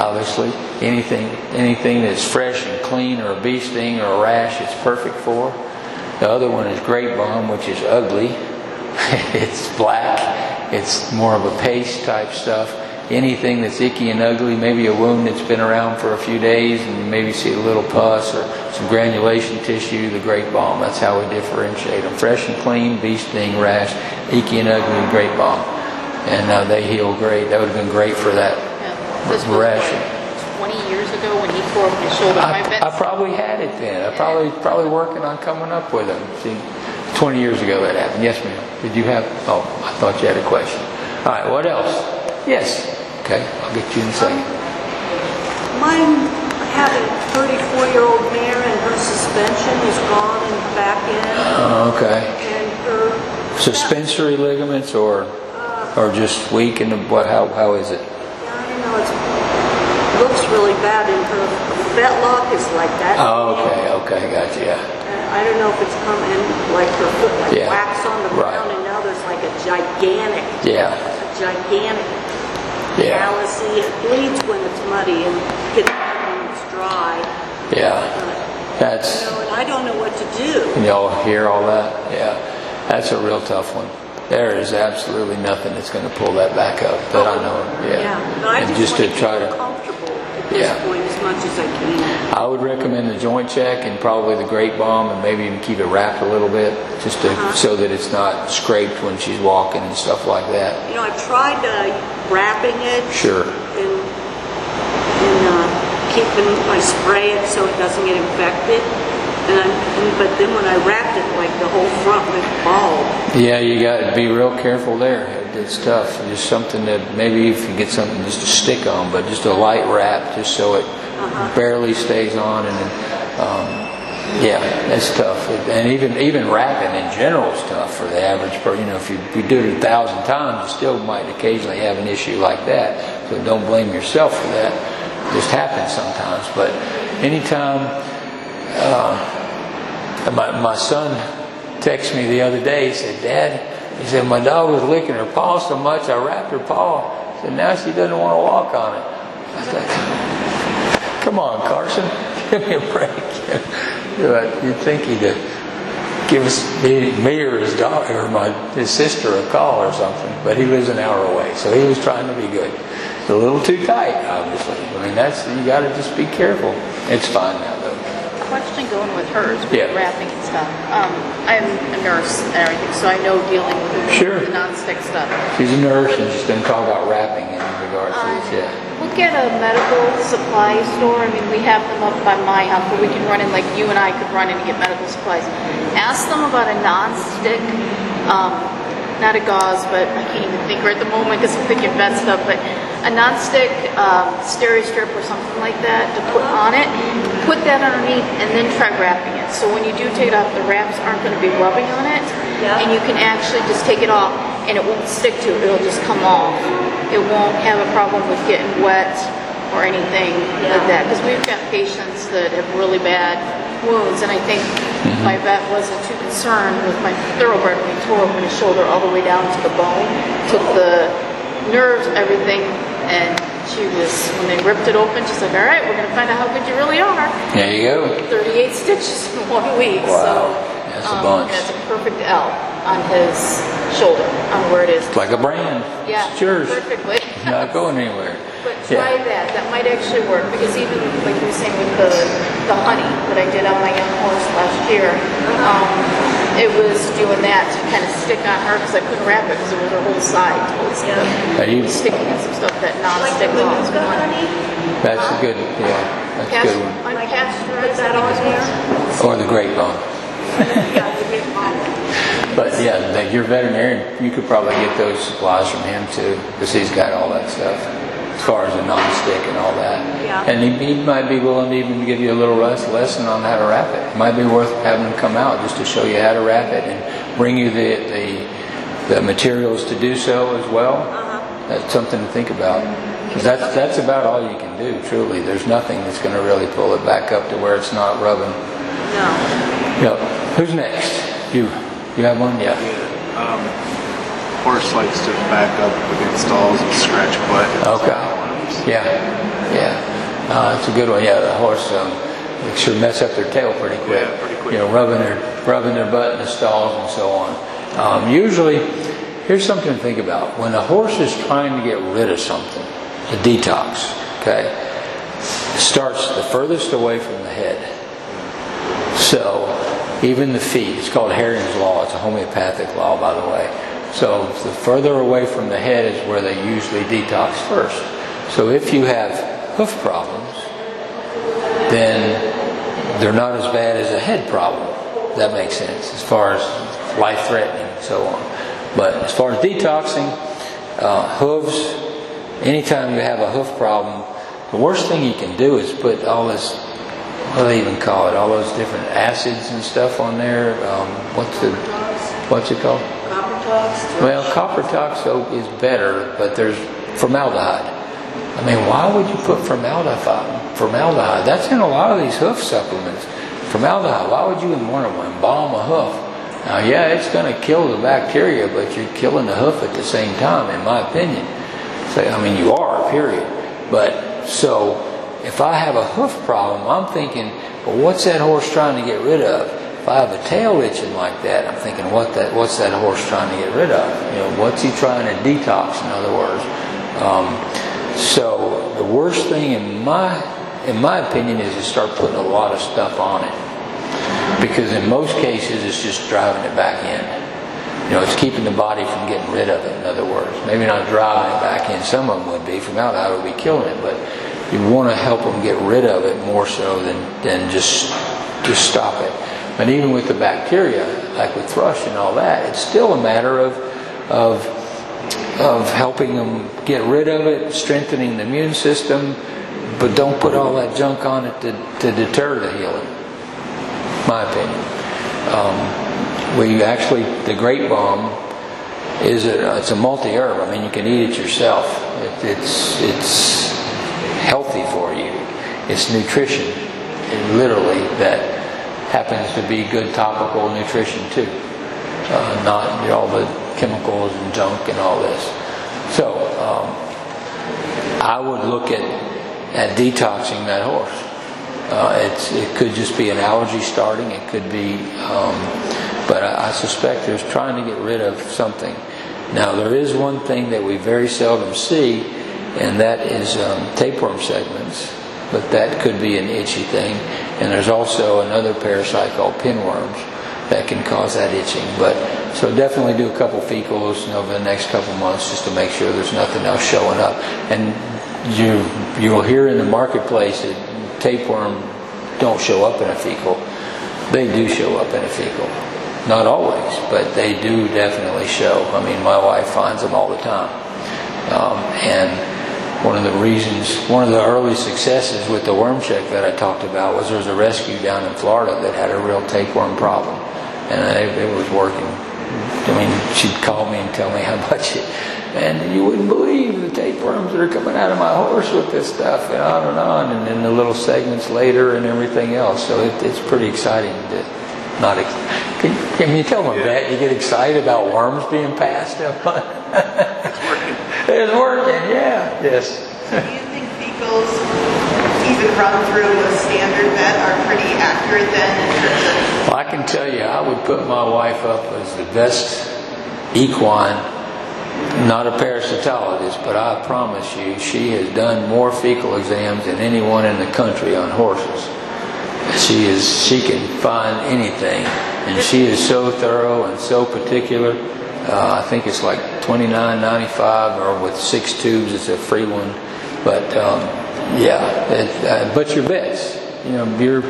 S2: obviously. Anything, anything that's fresh and clean or a bee sting or a rash, it's perfect for. The other one is grape balm, which is ugly. it's black. It's more of a paste type stuff. Anything that's icky and ugly, maybe a wound that's been around for a few days and maybe see a little pus or some granulation tissue, the grape balm. That's how we differentiate them. Fresh and clean, bee sting, rash, icky and ugly, grape balm. And uh, they heal great. That would have been great for that.
S4: This was
S2: rash.
S4: what, 20 years ago when he tore up his shoulder.
S2: I,
S4: My vet
S2: I probably had it then. I probably probably working on coming up with them. See, 20 years ago that happened. Yes, ma'am. Did you have? Oh, I thought you had a question. All right. What else? Yes. Okay. I'll get you in a second.
S7: Um, mine having 34-year-old mare and her suspension is gone and back in,
S2: Oh, okay.
S7: and her...
S2: Suspensory ligaments or uh, or just weak and what? How how is it?
S7: Yeah, I don't know, it's, looks really bad, and her fetlock is like that.
S2: Oh, okay. Okay. Gotcha. Yeah.
S7: Uh, I don't know if it's come in like her foot, like
S2: Yeah,
S7: wax on the
S2: right.
S7: ground, and now there's like a gigantic,
S2: Yeah.
S7: a gigantic
S2: Yeah.
S7: fallacy. It bleeds when it's muddy and gets when it's dry.
S2: Yeah.
S7: Uh,
S2: That's.
S7: You know, and I don't know what to do.
S2: Y'all hear all that? Yeah. That's a real tough one. There is absolutely nothing that's going to pull that back up that I know of. Yeah.
S7: But I
S2: and
S7: just,
S2: just to try
S7: to comfortable at this
S2: Yeah.
S7: point as much as I can.
S2: I would recommend the joint check and probably the grape balm and maybe even keep it wrapped a little bit just to
S7: Uh-huh.
S2: so that it's not scraped when she's walking and stuff like that.
S7: You know, I've tried uh, wrapping it
S2: Sure.
S7: and, and uh, keeping, I spray it so it doesn't get infected. And I'm, but then when I wrapped it, like the whole front went bald.
S2: Yeah, you got to be real careful there. It's tough. Just something that maybe if you get something just to stick on, but just a light wrap just so it
S7: Uh-huh.
S2: barely stays on and then, um, yeah, that's tough. And even even wrapping in general is tough for the average person. You know, if you, if you do it a thousand times, you still might occasionally have an issue like that. So don't blame yourself for that. It just happens sometimes. But anytime uh, my, my son texted me the other day. He said, Dad, he said, my dog was licking her paw so much I wrapped her paw. He said, now she doesn't want to walk on it. I said, come on, Carson, give me a break. You'd think he'd uh, give us, me, or his dog or my, his sister a call or something, but he lives an hour away, so he was trying to be good. It's a little too tight, obviously. I mean, that's, you got to just be careful. It's fine now.
S4: Question going with hers, with
S2: Yeah.
S4: wrapping and stuff. Um, I'm a nurse and everything, so I know dealing with the,
S2: Sure.
S4: the non-stick stuff.
S2: She's a nurse and she's going to talk about wrapping in regards to this, yeah.
S4: Look at a medical supply store. I mean, we have them up by my house where we can run in, like you and I could run in and get medical supplies. Ask them about a non-stick, um, not a gauze, but I can't even think right at the moment because I'm thinking vet stuff, but a non-stick um, Steri-Strip or something like that to put on it. Put that underneath and then try wrapping it. So when you do take it off, the wraps aren't going to be rubbing on it,
S7: Yeah.
S4: and you can actually just take it off and it won't stick to it. It'll just come off. It won't have a problem with getting wet or anything like that. Because we've got patients that have really bad wounds, and I think my vet wasn't too concerned with my thoroughbred when he tore open his shoulder all the way down to the bone, took the nerves, everything, and she was, when they ripped it open, she's like, all right, we're going to find out how good you really are.
S2: There you go.
S4: 38 stitches in one week.
S2: Wow.
S4: So
S2: That's a
S4: um,
S2: bunch.
S4: That's a perfect L on his shoulder, on where it is.
S2: It's like a brand.
S4: Yeah,
S2: It's yours.
S4: perfectly.
S2: Not going anywhere.
S4: But try
S2: Yeah.
S4: that. That might actually work because even like you were saying with the the honey that I did on my young horse last year, um, it was doing that to kind of stick on her because I couldn't wrap it because it was her whole side. It was
S2: Now you-
S4: sticking in some stuff that
S7: Like
S4: non-stick
S7: the
S4: laws.
S7: Manuka honey,
S2: That's a good, yeah, that's a good one.
S4: Unpasteurized,
S7: put that on there.
S2: Or the grape balm.
S7: Yeah, you get mine.
S2: But yeah, the, your veterinarian, you could probably get those supplies from him too, because he's got all that stuff, as far as the non-stick and all that.
S7: Yeah.
S2: And he, he might be willing to even give you a little less lesson on how to wrap it. It might be worth having him come out just to show you how to wrap it and bring you the the, the materials to do so as well. That's something to think about. 'Cause that's that's about all you can do. Truly, there's nothing that's going to really pull it back up to where it's not rubbing.
S7: No.
S2: Yep. Who's next? You. You have one? Yeah.
S6: Um, horse likes to back up against stalls and scratch butt.
S2: Okay. Yeah. Yeah. Uh, it's a good one. Yeah, the horse um, they sure mess up their tail pretty quick.
S6: Yeah, pretty quick.
S2: You know, rubbing their rubbing their butt in the stalls and so on. Um, usually, here's something to think about. When a horse is trying to get rid of something, a detox, okay, starts the furthest away from the head. So, even the feet, it's called Hering's Law. It's a homeopathic law, by the way. So, the further away from the head is where they usually detox first. So, if you have hoof problems, then they're not as bad as a head problem. That makes sense as far as life threatening and so on. But as far as detoxing, uh, hooves, anytime you have a hoof problem, the worst thing you can do is put all this, what do they even call it, all those different acids and stuff on there. Um, what's the, what's it called? Well, Kopertox is better, but there's formaldehyde. I mean, why would you put formaldehyde? Formaldehyde. That's in a lot of these hoof supplements. Formaldehyde. Why would you even want to embalm a hoof? Now, yeah, it's going to kill the bacteria, but you're killing the hoof at the same time, in my opinion. So, I mean, you are, period. But so, if I have a hoof problem, I'm thinking, well, what's that horse trying to get rid of? If I have a tail itching like that, I'm thinking, what that, what's that horse trying to get rid of? You know, what's he trying to detox? In other words, um, so the worst thing in my, in my opinion, is to start putting a lot of stuff on it, because in most cases, it's just driving it back in. You know, it's keeping the body from getting rid of it. In other words, maybe not driving it back in. Some of them would be. From out, Formaldehyde would be killing it, but you want to help them get rid of it more so than than just just stop it. But even with the bacteria, like with thrush and all that, it's still a matter of of of helping them get rid of it, strengthening the immune system, but don't put all that junk on it to, to deter the healing. My opinion. Um, we actually, the grape balm is a, it's a multi herb. I mean, you can eat it yourself. It, it's it's healthy for you. It's nutrition, literally that happens to be good topical nutrition too. Uh, not all the chemicals and junk and all this. So um, I would look at at detoxing that horse. Uh, it could just be an allergy starting. It could be, um, but I, I suspect there's trying to get rid of something. Now there is one thing that we very seldom see, and that is um, tapeworm segments. But that could be an itchy thing. And there's also another parasite called pinworms that can cause that itching. But so definitely do a couple fecals over the next couple months just to make sure there's nothing else showing up. And you you'll hear in the marketplace that tapeworm don't show up in a fecal. They do show up in a fecal. Not always, but they do definitely show. I mean, my wife finds them all the time. Um, and one of the reasons, one of the early successes with the worm check that I talked about was there was a rescue down in Florida that had a real tapeworm problem, and it, it was working. I mean, she'd call me and tell me how much it, and you wouldn't believe the tapeworms that are coming out of my horse with this stuff, and on and on, and then the little segments later and everything else. So it, it's pretty exciting to not. Ex- can, can you tell them that you get excited about worms being passed? it's working, yeah. Yes.
S8: Do you think fecals, even run through a standard vet, are pretty accurate then in terms of
S2: Well, I can tell you, I would put my wife up as the best equine, not a parasitologist, but I promise you, she has done more fecal exams than anyone in the country on horses. She is, she can find anything, and she is so thorough and so particular. Uh, I think it's like twenty nine ninety five, or with six tubes, it's a free one. But um, yeah, it, uh, but your vets, you know, your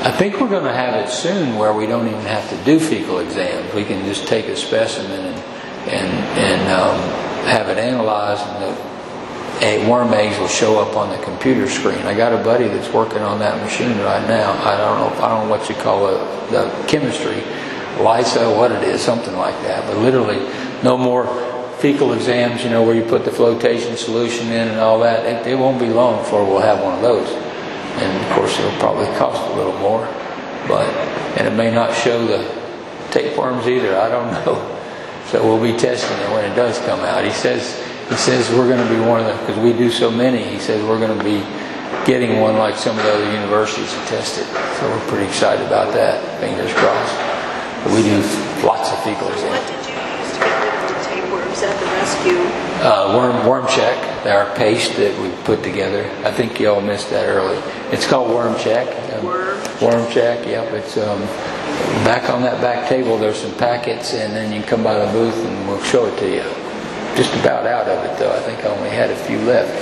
S2: I think we're going to have it soon where we don't even have to do fecal exams. We can just take a specimen and and, and um, have it analyzed, and the worm eggs will show up on the computer screen. I got a buddy that's working on that machine right now. I don't know. I don't know what you call it, the chemistry, ELISA, what it is, something like that. But literally, no more fecal exams. You know, where you put the flotation solution in and all that. It, it won't be long before we'll have one of those and of course it'll probably cost a little more but and it may not show the tapeworms either. I don't know. So we'll be testing it when it does come out. He says he says we're going to be one of them because we do so many. He says we're going to be getting one like some of the other universities to test it. So we're pretty excited about that. Fingers crossed. We do lots of fecals
S7: What did you use to get rid of the tapeworms at the rescue?
S2: Uh, worm worm check, our paste that we put together. I think y'all missed that early. It's called worm check. Um,
S7: Worm?
S2: Worm check. Yep. It's um, back on that back table. There's some packets, and then you can come by the booth and we'll show it to you. Just about out of it though. I think I only had a few left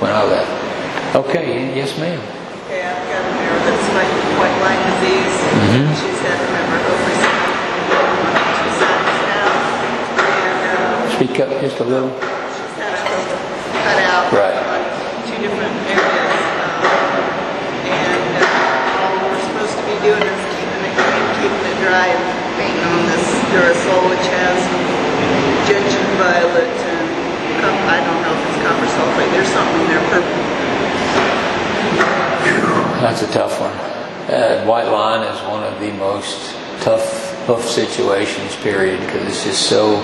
S2: when I left. Okay. Yes, ma'am.
S3: Okay, I've got a mare that's white line disease.
S2: Mhm.
S3: She's had a
S2: Speak up just a little.
S3: she's had a hoof cut out.
S2: Right.
S3: on Two different areas. um, And, uh, all we're supposed to be doing is keeping it clean, keeping it dry, and painting on this Durasol, which has gentian violet and, I don't know if it's copper sulfate, there's something in there, purple.
S2: That's a tough one. Uh, white line is one of the most tough tough situations, period, because it's just so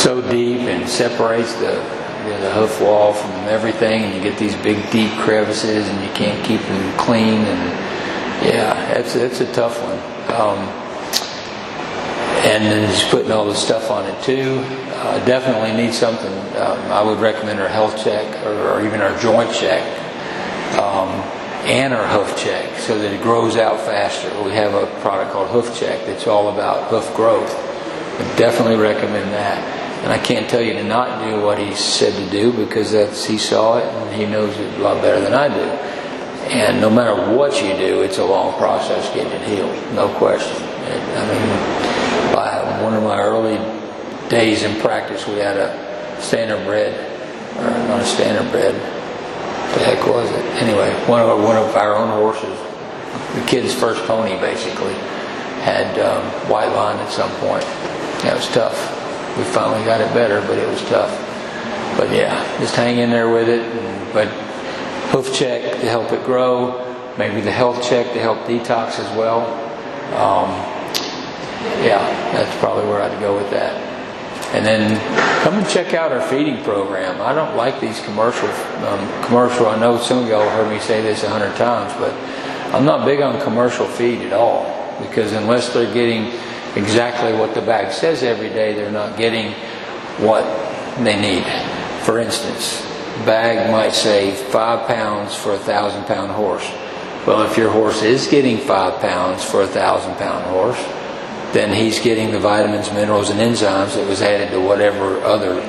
S2: so deep and separates the you know, the hoof wall from everything, and you get these big deep crevices, and you can't keep them clean. And yeah, it's it's a tough one. Um, and then just putting all the stuff on it too. Uh, definitely need something. Um, I would recommend our health check or, or even our joint check um, and our hoof check so that it grows out faster. We have a product called Hoof Check that's all about hoof growth. I definitely recommend that. And I can't tell you to not do what he said to do because that's he saw it and he knows it a lot better than I do. And no matter what you do, it's a long process getting it healed, no question. I mean, by one of my early days in practice, we had a standard bred, or not a standard bred, the heck was it? Anyway, one of our, one of our own horses, the kid's first pony, basically, had um, white line at some point. That was tough. We finally got it better, but it was tough. But yeah, just hang in there with it. But hoof check to help it grow, maybe the health check to help detox as well. Um, yeah, that's probably where I'd go with that. And then come and check out our feeding program. I don't like these commercial. Um, commercial. I know some of y'all heard me say this a hundred times, but I'm not big on commercial feed at all because unless they're getting exactly what the bag says every day, they're not getting what they need. For instance, bag might say five pounds for a thousand pound horse. Well, if your horse is getting five pounds for a thousand pound horse, then he's getting the vitamins, minerals, and enzymes that was added to whatever other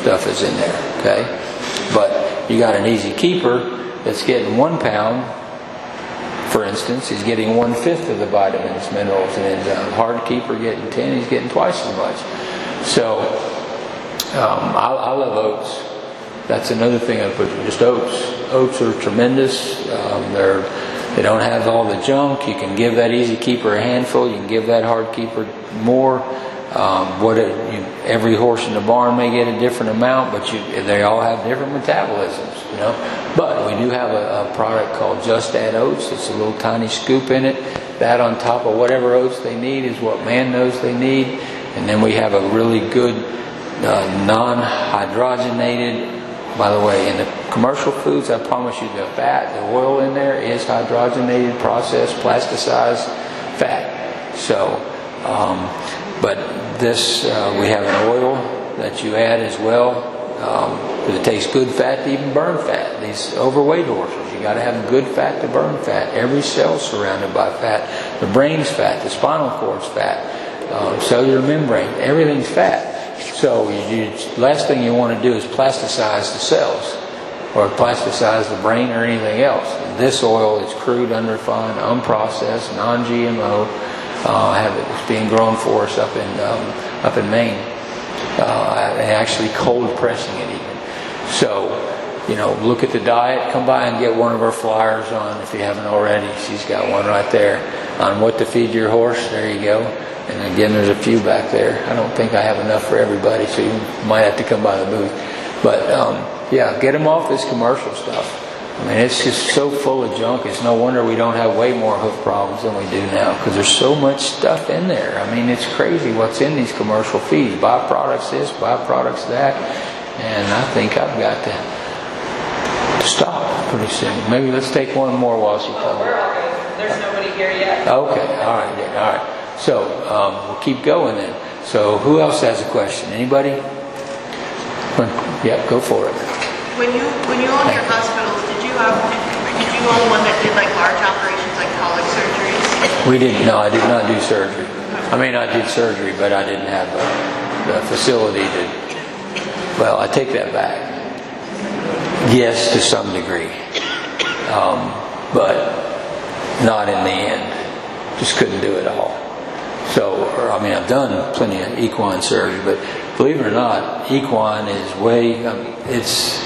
S2: stuff is in there. Okay, but you got an easy keeper that's getting one pound. For instance, he's getting one fifth of the vitamins, minerals, and enzymes. Hard keeper getting ten, he's getting twice as much. So um, I, I love oats. That's another thing I put. Just oats. Oats are tremendous. Um, they're they don't have all the junk. You can give that easy keeper a handful. You can give that hard keeper more. Um, what you, every horse in the barn may get a different amount, but you, they all have different metabolisms, you know. But we do have a, a product called Just Add Oats. It's a little tiny scoop in it. That on top of whatever oats they need is what man knows they need. And then we have a really good uh, non-hydrogenated by the way, in the commercial foods, I promise you the fat, the oil in there is hydrogenated, processed, plasticized fat. So, um, but this, uh, we have an oil that you add as well. Um, it takes good fat to even burn fat. These overweight horses, you got to have good fat to burn fat. Every cell surrounded by fat. The brain's fat, the spinal cord's fat, um, cellular membrane, everything's fat. So you, you, last thing you want to do is plasticize the cells or plasticize the brain or anything else. This oil is crude, unrefined, unprocessed, non-GMO. Uh, have it, it's being grown for us up in um, up in Maine. Uh, and actually cold pressing it even. So you know, look at the diet. Come by and get one of our flyers on if you haven't already. She's got one right there on what to feed your horse. There you go. And again, there's a few back there. I don't think I have enough for everybody, so you might have to come by the booth. But um, yeah, get them off this commercial stuff. I mean, it's just so full of junk. It's no wonder we don't have way more hoof problems than we do now because there's so much stuff in there. I mean, it's crazy what's in these commercial feeds. Byproducts this, byproducts that. And I think I've got to, to stop pretty soon. Maybe let's take one more while she comes.
S9: We're all good. There's nobody here yet.
S2: Okay, all right, then, all right. So, um, we'll keep going then. So, who else has a question? Anybody? Yep, go for it.
S8: When you, when you owned your hospitals, did you have, did you own one that did like large operations like surgeries?
S2: We didn't, no, I did not do surgery. I mean, I did surgery, but I didn't have the facility to, well, I take that back. Yes, to some degree. Um, but not in the end. Just couldn't do it all. So, or, I mean, I've done plenty of equine surgery, but believe it or not, equine is way, um, it's,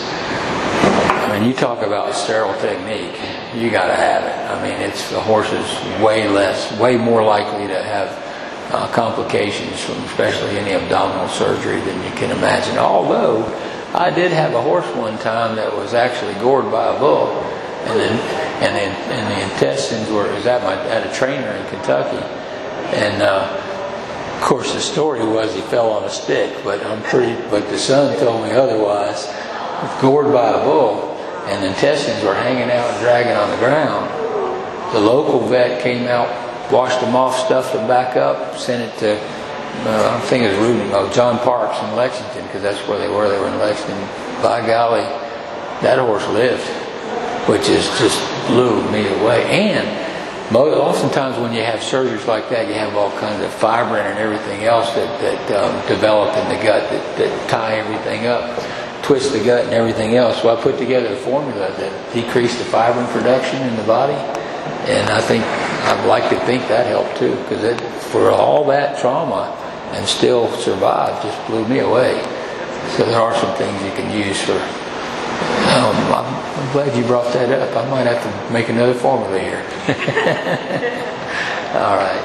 S2: mean, you talk about sterile technique, you got to have it. I mean, it's the horse is way less, way more likely to have uh, complications from especially any abdominal surgery than you can imagine. Although I did have a horse one time that was actually gored by a bull, and then and then and the intestines were was at my at a trainer in Kentucky, and. Uh, of course, the story was he fell on a stick, but I'm pretty. But the son told me otherwise. Gored by a bull, and the intestines were hanging out and dragging on the ground. The local vet came out, washed them off, stuffed them back up, sent it to. Uh, I don't think it was Rudy, oh, John Parks in Lexington, because that's where they were. They were in Lexington. By golly, that horse lived, which is just blew me away. And Mo- Oftentimes when you have surgeries like that, you have all kinds of fibrin and everything else that, that um, develop in the gut that, that tie everything up, twist the gut and everything else. So I put together a formula that decreased the fibrin production in the body, and I think I'd like to think that helped too, because for all that trauma and still survive just blew me away. So there are some things you can use for um, I'm, I'm glad you brought that up. I might have to make another formula here. all right.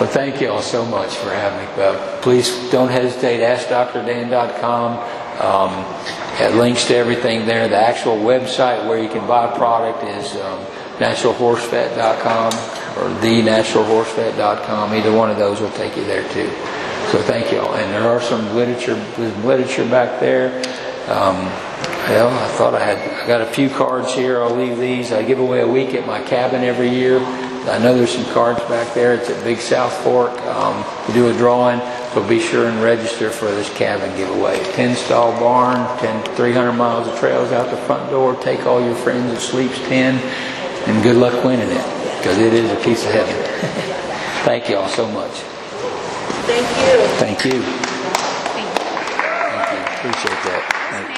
S2: Well, thank you all so much for having me. Uh, please don't hesitate. AskDrDan.com. Um, it links to everything there. The actual website where you can buy product is um, naturalhorsevet.com or thenaturalhorsevet.com. Either one of those will take you there too. So thank you all. And there are some literature, literature back there. Um, well, I thought I had, I got a few cards here. I'll leave these. I give away a week at my cabin every year. I know there's some cards back there. It's at Big South Fork. Um, we do a drawing, so be sure and register for this cabin giveaway. 10 stall barn, 10, 300 miles of trails out the front door. Take all your friends at Sleep's 10, and good luck winning it, because it is a piece of heaven. Thank you all so much.
S7: Thank you.
S2: Thank you. Thank you. Appreciate that. Thank you.